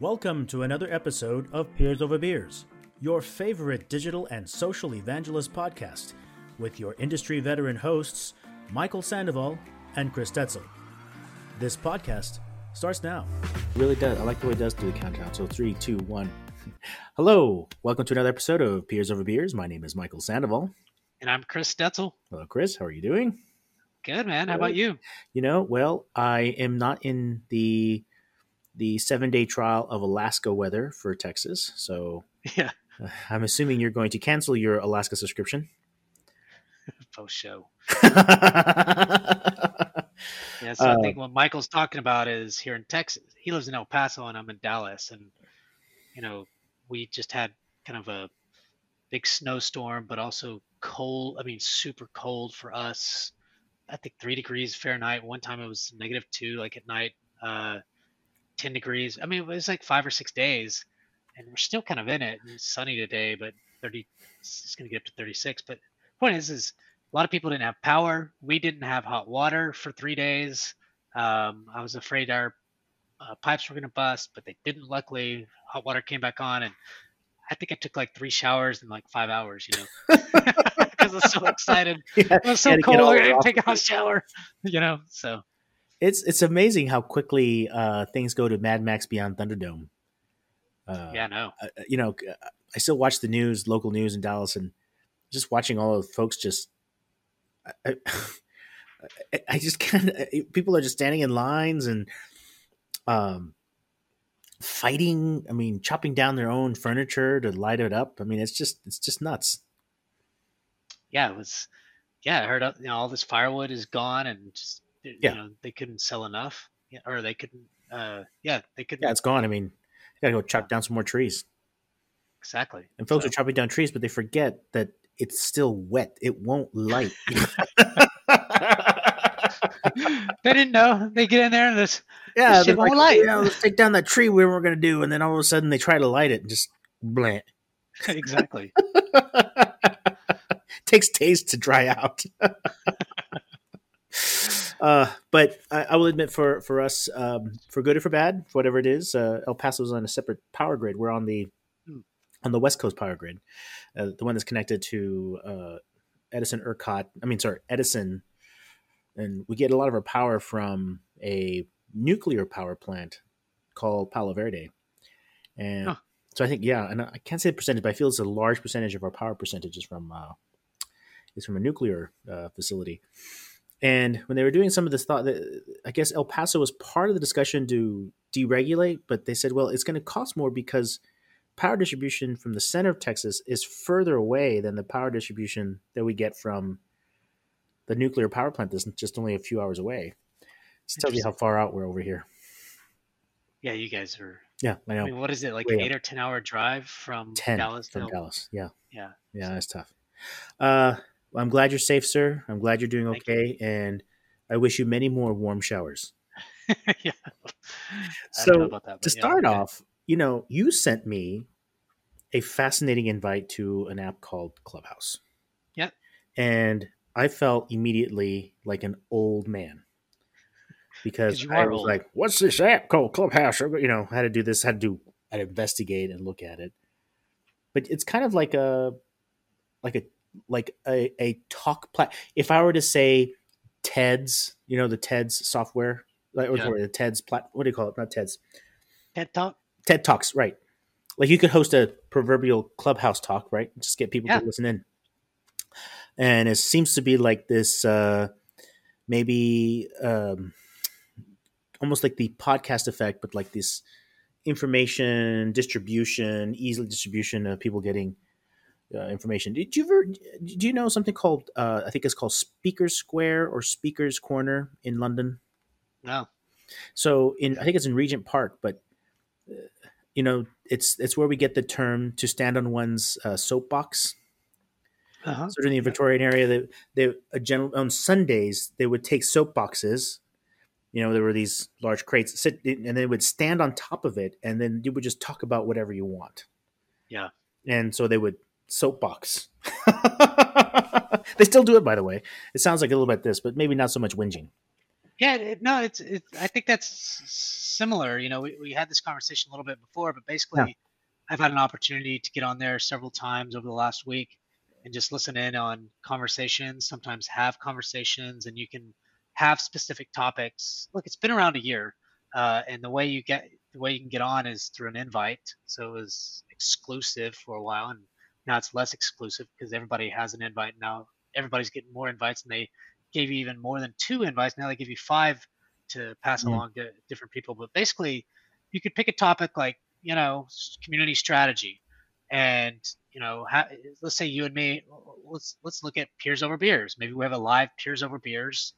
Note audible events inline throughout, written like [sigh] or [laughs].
Welcome to another episode of Peers Over Beers, your favorite digital and social evangelist podcast, with your industry veteran hosts, Michael Sandoval and Chris Detzel. This podcast starts now. really does. I like the way it does do the countdown. So three, two, one. [laughs] Hello, welcome to another episode of Peers Over Beers. My name is Michael Sandoval. And I'm Chris Detzel. Hello, Chris. How are you doing? Good man. How about you? You know, well, I am not in the the seven day trial of Alaska weather for Texas, so Yeah, uh, I'm assuming you're going to cancel your Alaska subscription. [laughs] post show. [laughs] yeah, so Uh, I think what Michael's talking about is here in Texas. He lives in El Paso, and I'm in Dallas, and you know we just had kind of a big snowstorm, but also cold. I mean, super cold for us. I think three degrees Fahrenheit. One time it was negative two, like at night, uh, ten degrees. I mean, it was like five or six days, and we're still kind of in it. It's sunny today, but thirty. It's going to get up to thirty-six. But point is, is a lot of people didn't have power. We didn't have hot water for three days. Um, I was afraid our uh, pipes were going to bust, but they didn't. Luckily, hot water came back on, and I think I took like three showers in like five hours. You know, [laughs] [laughs] because I was so excited. It was so cold. I didn't take a hot shower. [laughs] You know, so it's it's amazing how quickly uh, things go to Mad Max Beyond Thunderdome. Uh, yeah, no, uh, you know, I still watch the news, local news in Dallas, and just watching all of the folks just. I, I, [laughs] I just can't. People are just standing in lines and, um, fighting. I mean, chopping down their own furniture to light it up. I mean, it's just it's just nuts. yeah, it was. Yeah, I heard uh, you know all this firewood is gone, and just you Yeah. know they couldn't sell enough, or they couldn't. Uh, yeah, they couldn't. Yeah, it's gone. I mean, you gotta go chop down some more trees. exactly. And folks So- are chopping down trees, but they forget that it's still wet. It won't light. [laughs] [laughs] they didn't know. They get in there and this. Yeah, shit they're won't like, light. "Yeah, let's take down that tree we were going to do, and then all of a sudden they try to light it and just blant. [laughs] exactly. Takes days to dry out. Uh, but I, I will admit, for for us, um, for good or for bad, for whatever it is, uh, El Paso's on a separate power grid. We're on the on the West Coast power grid, uh, the one that's connected to uh, Edison ERCOT. I mean, sorry, Edison, and we get a lot of our power from a nuclear power plant called Palo Verde, and Huh. so I think yeah, and I can't say the percentage, but I feel it's a large percentage of our power percentage is from uh, is from a nuclear uh, facility. And when they were doing some of this thought, that I guess El Paso was part of the discussion to deregulate, but they said, well, it's going to cost more because power distribution from the center of Texas is further away than the power distribution that we get from the nuclear power plant that's just only a few hours away. It tells you how far out we're over here. Yeah, you guys are. Yeah, I I know. mean, what is it like? Way An up. eight or ten hour drive from 10 Dallas from Dallas. Yeah. Yeah. Yeah, that's tough. Uh, I'm glad you're safe, sir. I'm glad you're doing Thank you. okay, and I wish you many more warm showers. [laughs] yeah. So, don't know about that, to yeah, start okay. off, you know, you sent me a fascinating invite to an app called Clubhouse. Yep. And I felt immediately like an old man because I was old. like, "What's this app called Clubhouse?" You know, had to do this, had to do, had to investigate and look at it. But it's kind of like a, like a, like a, a talk plat. If I were to say TED's, you know, the TED's software, like or Yeah. sorry, the TED's plat. What do you call it? Not TED's. TED Talk. TED Talks, right? Like you could host a proverbial clubhouse talk, right? Just get people Yeah. to listen in. And it seems to be like this, uh, maybe um, almost like the podcast effect, but like this information distribution, easily distribution of people getting uh, information. Did you ever? Do you know something called? Uh, I think it's called Speakers Square or Speakers Corner in London. No. So in I think it's in Regent Park, but uh, you know it's it's where we get the term to stand on one's uh, soapbox. Uh-huh. Of in the Victorian area, they they a general on Sundays they would take soapboxes. You know, there were these large crates, sit and they would stand on top of it, and then you would just talk about whatever you want. Yeah. And so they would soapbox. [laughs] they still do it, by the way. It sounds like a little bit this, but maybe not so much whinging. Yeah, it, no, it's it's. I think that's similar. You know, we, we had this conversation a little bit before, but basically, yeah. I've had an opportunity to get on there several times over the last week and just listen in on conversations. Sometimes have conversations, and you can have specific topics. Look, it's been around a year, uh, and the way you get the way you can get on is through an invite. So it was exclusive for a while, and now it's less exclusive because everybody has an invite now. Everybody's getting more invites, and they gave you even more than two invites. Now they give you five to pass mm-hmm. along to different people. But basically, you could pick a topic like you know community strategy, and you know let's say you and me let's let's look at peers over beers. Maybe we have a live peers over beers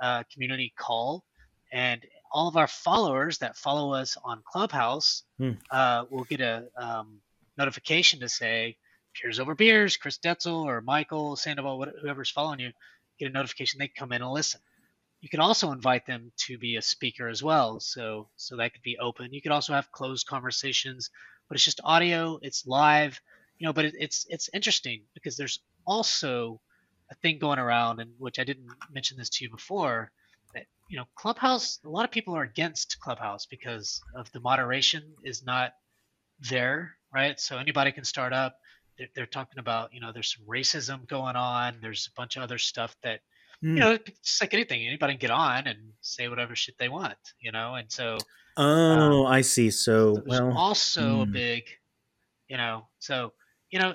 uh, community call, and all of our followers that follow us on Clubhouse mm. uh, will get a um, notification to say peers over beers, Chris Detzel or Michael Sandoval, whoever's following you get a notification they come in and listen. You can also invite them to be a speaker as well, so so that could be open. You could also have closed conversations, but it's just audio, it's live, you know. But it, it's it's interesting because there's also a thing going around, and which I didn't mention this to you before, that you know Clubhouse. A lot of people are against Clubhouse because of the moderation is not there, right? So anybody can start up they're, they're talking about you know there's some racism going on there's a bunch of other stuff that mm. you hmm. know it's like anything anybody can get on and say whatever shit they want you know and so oh um, i see so, well also mm. a hmm. big you know so you know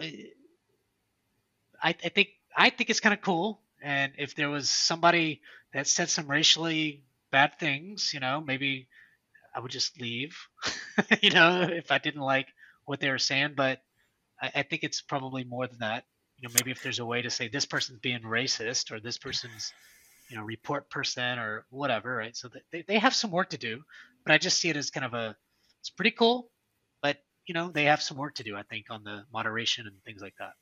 I, I think i think it's kind of cool and if there was somebody that said some racially bad things you know maybe i would just leave [laughs] you know if i didn't like what they were saying but I, I think it's probably more than that. You know, maybe if there's a way to say this person's being racist or this person's, you know, report person or whatever, right? So they, they have some work to do, but I just see it as kind of a, it's pretty cool, but you know, they have some work to do, I think, on the moderation and things like that.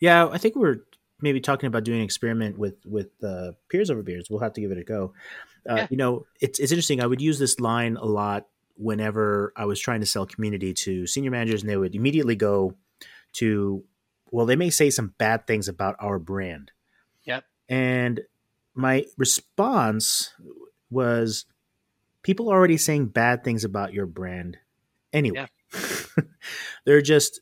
Yeah, I think we're maybe talking about doing an experiment with with uh, peers over beers. We'll have to give it a go. Uh, yeah. You know, it's it's interesting. I would use this line a lot whenever I was trying to sell community to senior managers, and they would immediately go, to well they may say some bad things about our brand. Yep. And my response was people are already saying bad things about your brand anyway. Yeah. [laughs] they're just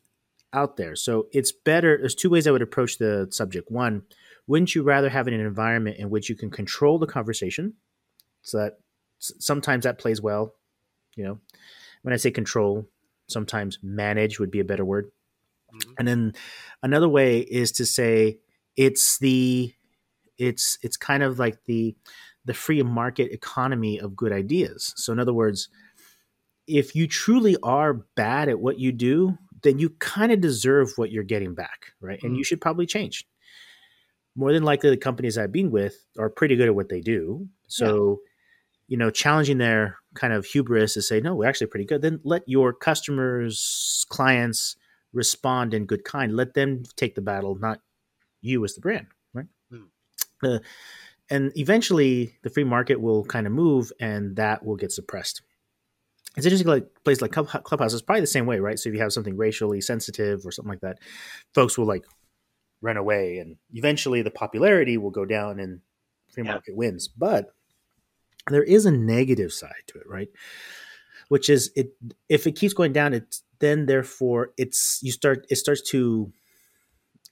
out there. So it's better there's two ways i would approach the subject. One wouldn't you rather have an environment in which you can control the conversation? So that sometimes that plays well you know. When i say control sometimes manage would be a better word Mm-hmm. And then another way is to say it's the it's it's kind of like the the free market economy of good ideas. So in other words, if you truly are bad at what you do, then you kind of deserve what you're getting back, right? Mm-hmm. And you should probably change. More than likely, the companies I've been with are pretty good at what they do. So, yeah. you know, challenging their kind of hubris to say, no, we're actually pretty good. Then let your customers, clients, respond in good kind. Let them take the battle, not you as the brand, right? Mm. Uh, and eventually, the free market will kind of move, and that will get suppressed. It's interesting, like places like Clubhouse is probably the same way, right? So if you have something racially sensitive or something like that, folks will like run away, and eventually the popularity will go down, and free yeah. market wins. But there is a negative side to it, right? Which is it if it keeps going down, it's then therefore it's you start it starts to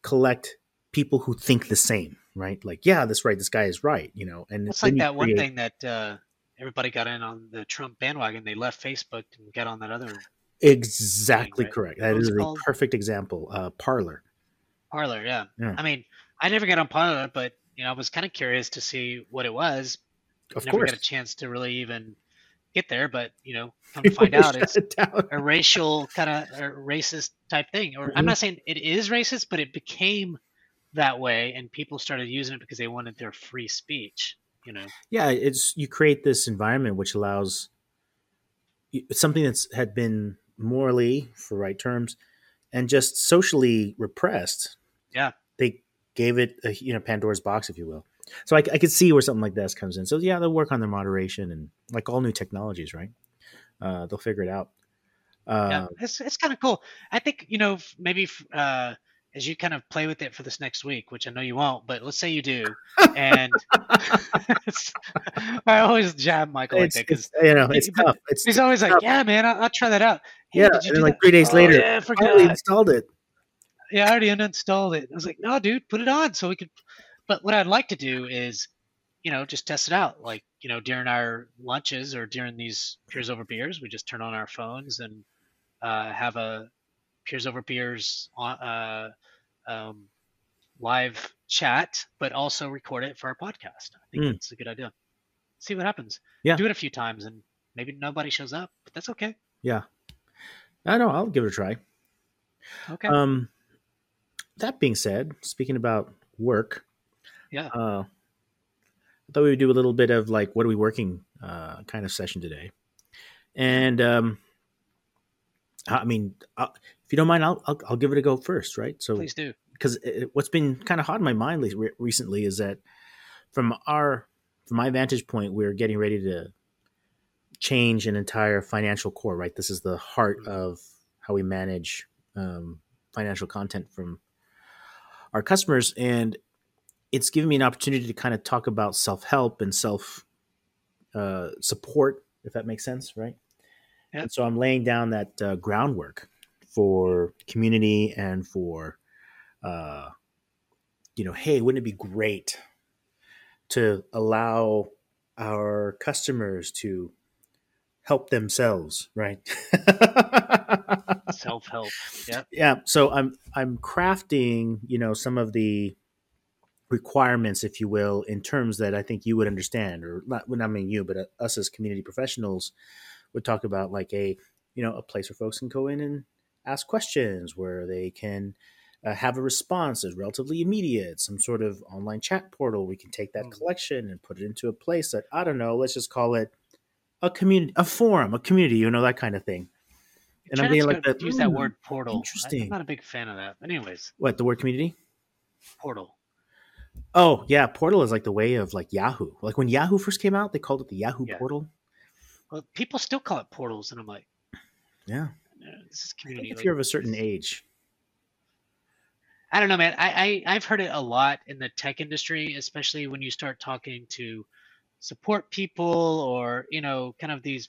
collect people who think the same, right? Like, yeah, that's right. This guy is right, you know. And it's like that create... one thing that uh, everybody got in on the Trump bandwagon. They left Facebook and got on that other. Exactly thing, right? correct. That is a called? perfect example. Uh, Parler. Parler, yeah. yeah. I mean, I never got on Parler, but you know, I was kind of curious to see what it was. Of never course. got a chance to really even get there, but you know, [laughs] come to find out it's it a racial kind of racist type thing. Or mm-hmm. I'm not saying it is racist, but it became that way, and people started using it because they wanted their free speech. You know? Yeah, it's you create this environment which allows something that's had been morally, for right terms, and just socially repressed. Yeah, they gave it a you know Pandora's box, if you will. So I, I could see where something like this comes in. So yeah, they'll work on their moderation and like all new technologies, right? Uh, they'll figure it out. Uh, yeah, it's it's kind of cool. I think you know maybe uh, is you kind of play with it for this next week, which I know you won't, but let's say you do, and [laughs] I always jab Michael like it's, that because you know it's tough. It's he's always like, "Yeah, man, I'll, I'll try that out." Hey, yeah, and then like three days "Oh, later, yeah, I forgot. finally installed it. Yeah, I already uninstalled it. I was like, "No, dude, put it on so we could." But what I'd like to do is, you know, just test it out. Like, you know, during our lunches or during these peers over beers, we just turn on our phones and uh, have a peers over beers on, uh, um, live chat, but also record it for our podcast. I think Mm. that's a good idea. See what happens. Yeah. Do it a few times and maybe nobody shows up, but that's okay. Yeah, I know. I'll give it a try. Okay. Um, that being said, speaking about work, Yeah. uh, I thought we would do a little bit of like, what are we working, uh, kind of session today, and um, I mean, uh, if you don't mind, I'll, I'll I'll give it a go first, right? So Please do. because what's been kind of hot in my mind le- recently is that from our from my vantage point we're getting ready to change an entire financial core right this is the heart of how we manage um, financial content from our customers and it's given me an opportunity to kind of talk about self-help and self uh, support if that makes sense right Yeah. and so i'm laying down that uh, groundwork for community and for uh, you know, hey, wouldn't it be great to allow our customers to help themselves, right? [laughs] Self help. Yeah. yeah. So I'm I'm crafting, you know, some of the requirements, if you will, in terms that I think you would understand, or not. Well, I mean you, but uh, us as community professionals would talk about like a, you know, a place where folks can go in and ask questions, where they can uh, have a response that's relatively immediate, some sort of online chat portal. We can take that Mhm. collection and put it into a place that I don't know. Let's just call it a community, a forum, a community, you know, that kind of thing. And I'm not being like that. use that "Hmm, word portal. Interesting. I'm not a big fan of that. But Anyways, What the word community? portal. Oh yeah, Portal is like the way of like Yahoo. Like when Yahoo first came out, they called it the Yahoo Yeah. Portal. Well, people still call it portals, and I'm like, Yeah, uh, this is community. if like, you're of a certain age. I don't know, man. I, I I've heard it a lot in the tech industry, especially when you start talking to support people or you know, kind of these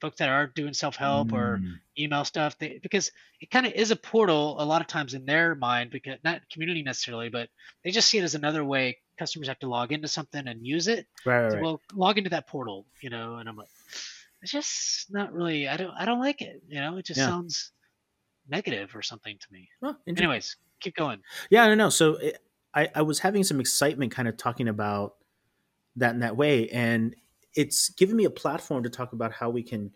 folks that are doing self help or Mm, email stuff. They, because it kind of is a portal a lot of times in their mind, because not community necessarily, but they just see it as another way customers have to log into something and use it. right, So, right. well, log into that portal, you know, and I'm like, it's just not really. I don't. I don't like it. You know, it just Yeah. sounds negative or something to me. Well. Anyways, keep going. Yeah, I don't know. So it, I, I was having some excitement kind of talking about that in that way. And it's given me a platform to talk about how we can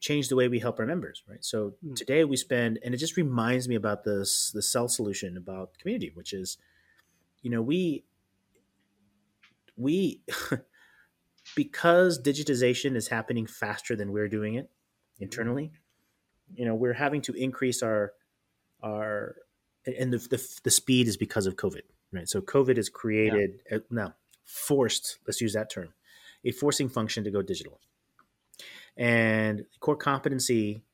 change the way we help our members, right? So Hmm. today we spend, and it just reminds me about this, the cell solution about community, which is, you know, we, we, [laughs] because digitization is happening faster than we're doing it internally, you know, we're having to increase our, our, and the, the, the speed is because of COVID, right? So COVID has created, uh, no, forced, let's use that term, a forcing function to go digital. And core competency,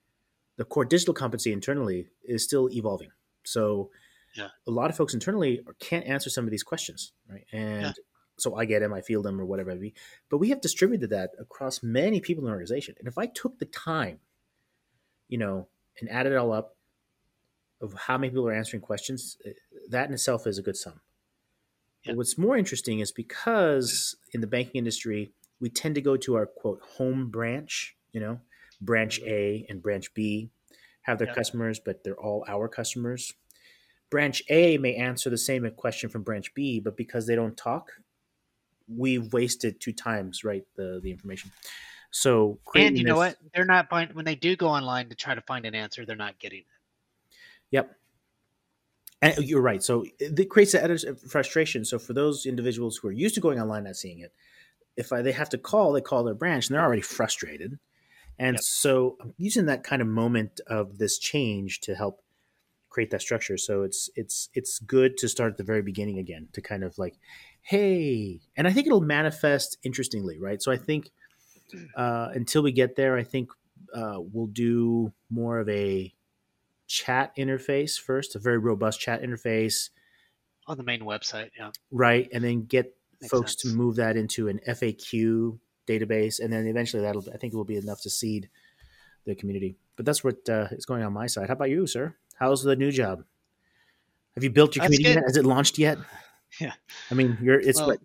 the core digital competency internally is still evolving. So Yeah. a lot of folks internally can't answer some of these questions, right? And Yeah. so I get them, I feel them, or whatever it be. But we have distributed that across many people in the organization. And if I took the time, you know, and added it all up of how many people are answering questions, eh, that in itself is a good sum. Yeah. But what's more interesting is because in the banking industry, we tend to go to our quote home branch, you know, branch A and branch B have their Yeah. customers, but they're all our customers. Branch A may answer the same question from branch B, but because they don't talk, we've wasted two times, right? The the information. So And you know this- what? They're not find, when they do go online to try to find an answer, they're not getting it. Yep. And you're right. So it creates that editor's frustration. So for those individuals who are used to going online not seeing it, if I, they have to call, they call their branch, and they're already frustrated. And Yep. so I'm using that kind of moment of this change to help create that structure. So it's it's it's good to start at the very beginning again to kind of like, hey, and I think it'll manifest interestingly, right? So I think uh, until we get there, I think uh, we'll do more of a chat interface first, a very robust chat interface, on the main website. Yeah. right, and then get Makes folks sense. to move that into an FAQ database, and then eventually that'll I think it will be enough to seed the community. But that's what uh, is going on my side. How about you, sir? How's the new job? Have you built your That's community good. yet? Has it launched yet? [laughs] Yeah. I mean, you're it's Well, what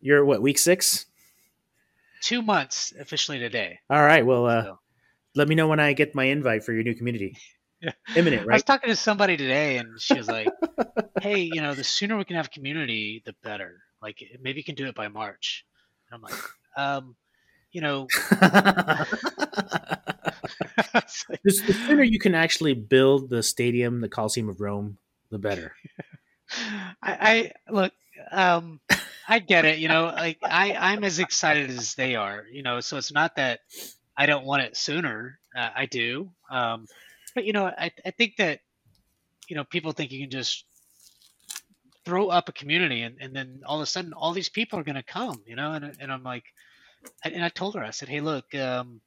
you're what week six. two months officially today. All right. Well, uh, So- let me know when I get my invite for your new community. Yeah. Imminent, I was talking to somebody today, and she was like, [laughs] "Hey, you know, the sooner we can have community, the better. Like, maybe you can do it by March." And I'm like, um, you know, [laughs] like, the, the sooner you can actually build the stadium, the Coliseum of Rome, the better. [laughs] I, I look, um, I get it. You know, like I, I'm as excited as they are. You know, so it's not that I don't want it sooner. Uh, I do. Um, but you know, I, I think that you know people think you can just throw up a community and, and then all of a sudden all these people are going to come. You know, and and I'm like, and I told her I said, hey, look, um,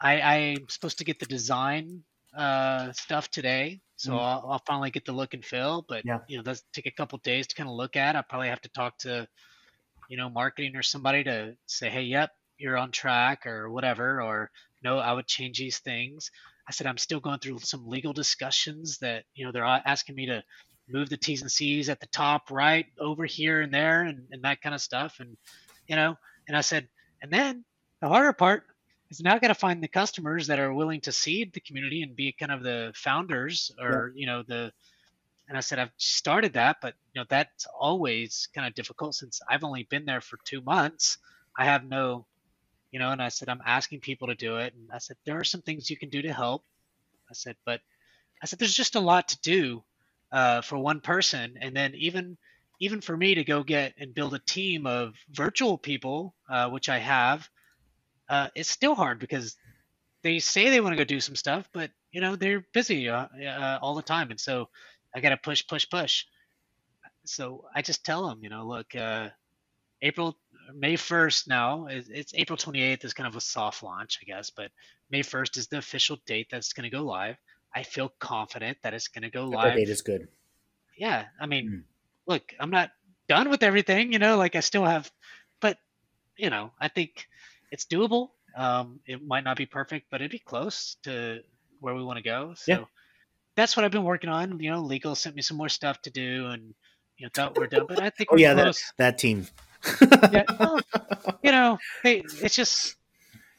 I I'm supposed to get the design uh, stuff today, so Mhm. I'll, I'll finally get the look and feel. But Yeah. you know, that's take a couple days to kind of look at. I probably have to talk to, you know, marketing or somebody to say, hey, yep, you're on track or whatever, or no, I would change these things. I said I'm still going through some legal discussions that you know they're asking me to move the T's and C's at the top right over here and there and, and that kind of stuff. And you know, and I said, and then the harder part is now got to find the customers that are willing to seed the community and be kind of the founders or you know the and i said i've started that but you know that's always kind of difficult since i've only been there for two months i have no you know and i said i'm asking people to do it. And i said there are some things you can do to help. I said but i said there's just a lot to do uh, for one person. And then even even for me to go get and build a team of virtual people uh, which i have uh, it's still hard because they say they want to go do some stuff, but you know they're busy uh, uh, all the time, and so I got to push, push, push. So I just tell them, you know, look, uh, April, May first now. It's, it's April twenty eighth is kind of a soft launch, I guess, but May first is the official date that's going to go live. I feel confident that it's going to go That live. date is good. Yeah, I mean, Mm. look, I'm not done with everything, you know, like I still have, but you know, I think it's doable. Um, it might not be perfect, but it'd be close to where we want to go. So Yeah. that's what I've been working on. You know, legal sent me some more stuff to do, and you know, thought we're done, but I think Oh yeah, that, that team. Yeah, [laughs] you know, hey, it's just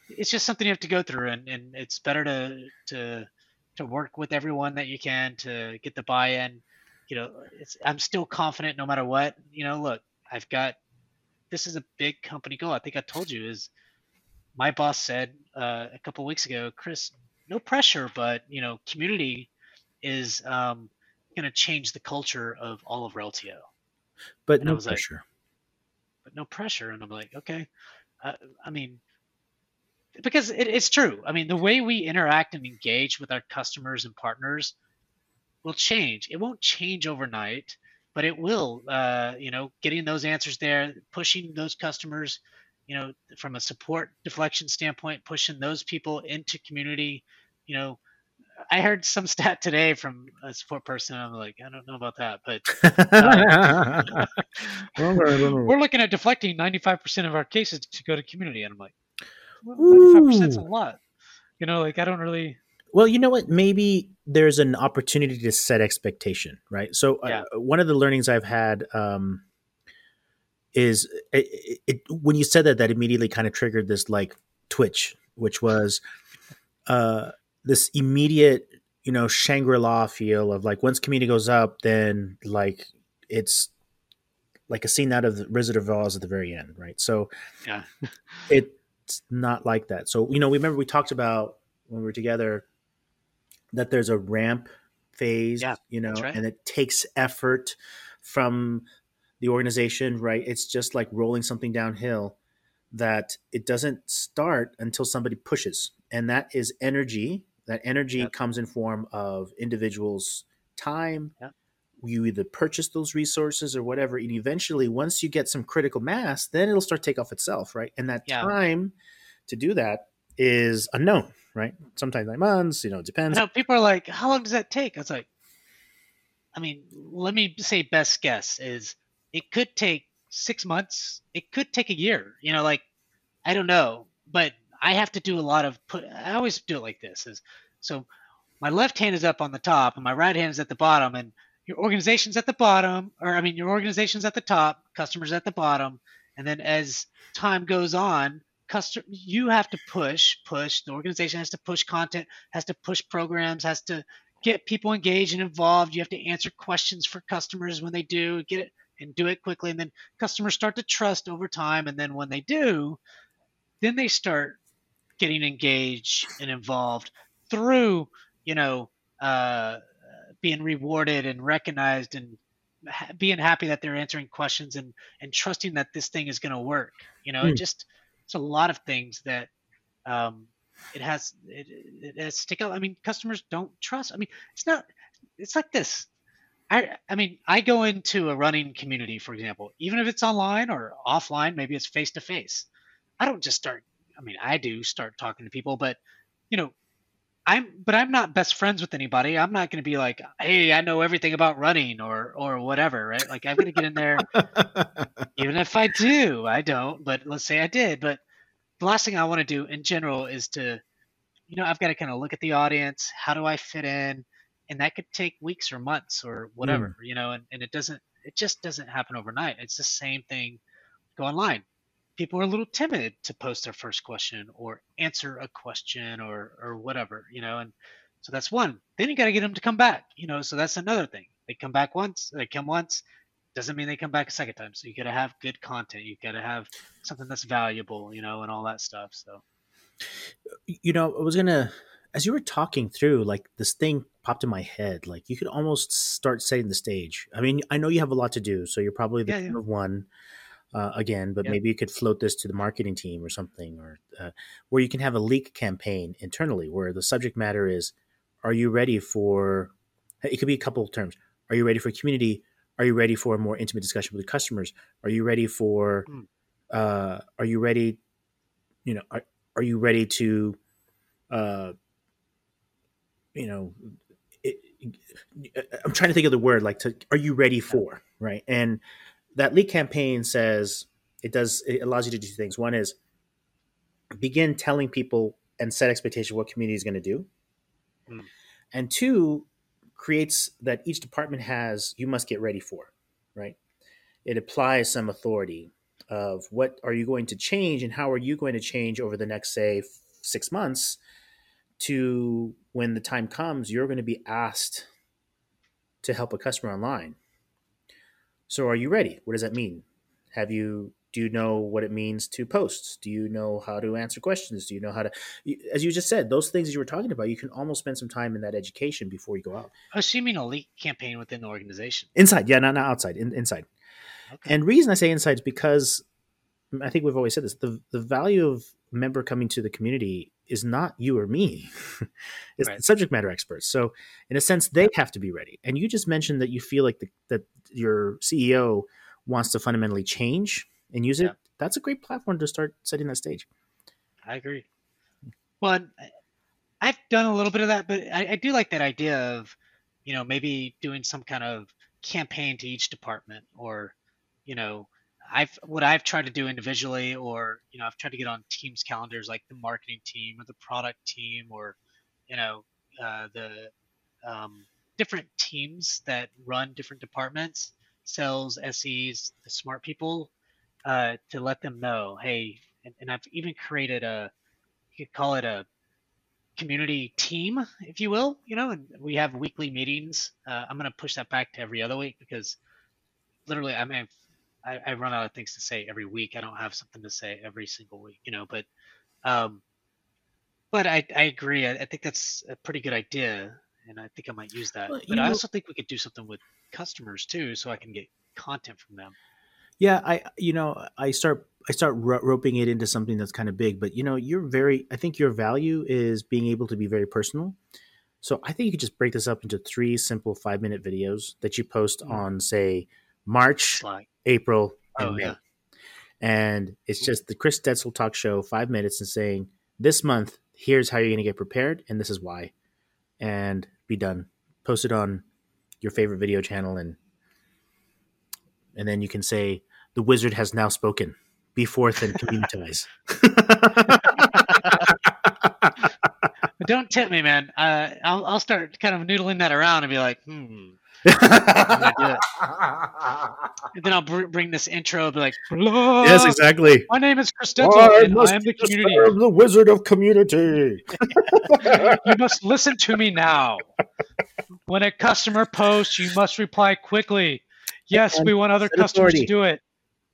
it's just something you have to go through, and, and it's better to to to work with everyone that you can to get the buy-in. You know, it's I'm still confident no matter what. You know, look, I've got this is a big company goal. I think I told you is my boss said uh, a couple weeks ago, Chris, no pressure, but you know, community is um, going to change the culture of all of Reltio but And no was like, pressure. But no pressure. And I'm like, okay. Uh, I mean, because it, it's true. I mean, the way we interact and engage with our customers and partners will change. It won't change overnight, but it will. Uh, you know, getting those answers there, pushing those customers, you know, from a support deflection standpoint, pushing those people into community. You know, I heard some stat today from a support person. I'm like, I don't know about that, but [laughs] we're looking at deflecting 95% of our cases to go to community and i'm like well, 95% is a lot you know like i don't really Well, you know what? Maybe there's an opportunity to set expectation, right? So, Yeah. uh, one of the learnings I've had um, is it, it, when you said that, that immediately kind of triggered this like twitch, which was uh, this immediate, you know, Shangri La feel of like once community goes up, then like it's like a scene out of the Wizard of Oz at the very end, right? So, Yeah. [laughs] it's not like that. So, you know, we remember we talked about when we were together that there's a ramp phase, Yeah, you know, right. and it takes effort from the organization, right? It's just like rolling something downhill that it doesn't start until somebody pushes. And that is energy. That energy Yep. comes in form of individuals' time. Yep. You either purchase those resources or whatever. And eventually, once you get some critical mass, then it'll start take off itself, right? And that Yeah. time to do that is unknown, right? Sometimes nine months, you know, it depends. I know people are like, how long does that take? I was like, I mean, let me say best guess is it could take six months. It could take a year. You know, like I don't know, but I have to do a lot of put. I always do it like this: is so my left hand is up on the top and my right hand is at the bottom, and your organization's at the bottom, or I mean, your organization's at the top, customers at the bottom, and then as time goes on, custom you have to push, push. The organization has to push content, has to push programs, has to get people engaged and involved. You have to answer questions for customers when they do get it and do it quickly, and then customers start to trust over time, and then when they do, then they start getting engaged and involved through you know uh, being rewarded and recognized and ha- being happy that they're answering questions and and trusting that this thing is going to work you know mm. it just it's a lot of things that um, it has it, it has stick out i mean customers don't trust i mean it's not it's like this I, I mean, I go into a running community, for example, even if it's online or offline, maybe it's face to face. I don't just start. I mean, I do start talking to people, but you know, I'm but I'm not best friends with anybody. I'm not going to be like, "Hey, I know everything about running or or whatever," right? Like I'm going to get in there [laughs] even if I do. I don't, but let's say I did, but the last thing I want to do in general is to you know, I've got to kind of look at the audience, how do I fit in? And that could take weeks or months or whatever, mm. you know, and, and it doesn't it just doesn't happen overnight. It's the same thing go online people are a little timid to post their first question or answer a question or or whatever, you know, and so that's one. Then you got to get them to come back, you know. So that's another thing. They come back once, they come once, doesn't mean they come back a second time. So you got to have good content. You got to have something that's valuable, you know, and all that stuff. So, you know, I was gonna as you were talking through, like this thing popped in my head. Like you could almost start setting the stage. I mean, I know you have a lot to do, so you're probably the yeah, yeah. one uh, again, but yep. maybe you could float this to the marketing team or something, or uh, where you can have a leak campaign internally where the subject matter is, are you ready for? It could be a couple of terms. Are you ready for community? Are you ready for a more intimate discussion with customers? Are you ready for? Mm. Uh, are you ready? You know, are, are you ready to? Uh, you know, it, I'm trying to think of the word like to. Are you ready for right? And that leak campaign says it does it allows you to do two things. One is begin telling people and set expectation what community is going to do, mm. and two creates that each department has you must get ready for, right? It applies some authority of what are you going to change and how are you going to change over the next say six months to when the time comes you're going to be asked to help a customer online so are you ready? What does that mean? Have you do you know what it means to post? Do you know how to answer questions? Do you know how to as you just said, those things you were talking about, you can almost spend some time in that education before you go out. Oh, so you mean a leak campaign within the organization? Inside, yeah, not, not outside, in, inside. Okay. And reason I say inside is because I think we've always said this, the the value of member coming to the community is not you or me. [laughs] it's right. subject matter experts. So in a sense, they have to be ready. And you just mentioned that you feel like the, that your CEO wants to fundamentally change and use it. That's a great platform to start setting that stage. I agree. Well, I've done a little bit of that, but I, I do like that idea of, you know, maybe doing some kind of campaign to each department or, you know, I've what I've tried to do individually, or you know, I've tried to get on teams calendars like the marketing team or the product team, or you know, uh, the um, different teams that run different departments, sales, SEs, the smart people, uh, to let them know, hey, and, and I've even created a, you could call it a community team, if you will, you know, and we have weekly meetings. Uh, I'm going to push that back to every other week because literally, I mean, I, I, run out of things to say every week. I don't have something to say every single week, you know. But, um, but I, I agree. I, I think that's a pretty good idea, and I think I might use that. Well, but I also think we could do something with customers too, so I can get content from them. Yeah, I you know I start I start roping it into something that's kind of big, but you know you're very. I think your value is being able to be very personal. So I think you could just break this up into three simple five minute videos that you post mm. on, say, March, April, and oh, May. Yeah. And it's just the Chris Detzel talk show, five minutes, and saying, this month, here's how you're going to get prepared, and this is why, and be done. Post it on your favorite video channel, and and then you can say, "The wizard has now spoken. Be forth and communitize." [laughs] Don't tip me, man. Uh, I'll I'll start kind of noodling that around and be like, hmm. Gonna do it. [laughs] And then I'll br- bring this intro, and be like, yes, exactly. My name is Chris Detzel, and I am the community. serve the wizard of community. [laughs] you must listen to me now. When a customer posts, you must reply quickly. Yes, And we want other customers authority. to do it,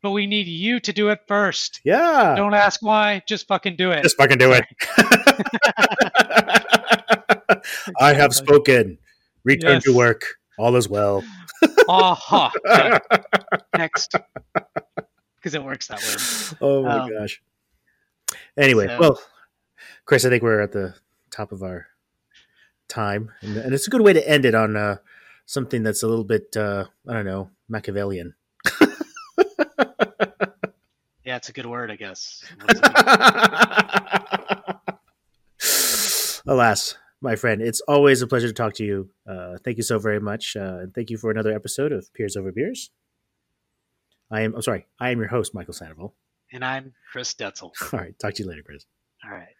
but we need you to do it first. yeah. Don't ask why, just fucking do it. Just fucking do it. [laughs] I have spoken. Return to work. All is well. Aha. [laughs] Okay, Next. Because it works that way. Oh my Um, gosh. Anyway, so- well, Chris, I think we're at the top of our time, and, and it's a good way to end it on uh, something that's a little bit, uh, I don't know, Machiavellian. Yeah, it's a good word, I guess. [laughs] What does it mean? Alas, my friend, it's always a pleasure to talk to you. Uh, thank you so very much, uh, and thank you for another episode of Peers Over Beers. I am. I'm sorry. I am your host, Michael Sandoval. and I'm Chris Detzel. [laughs] All right. Talk to you later, Chris. All right.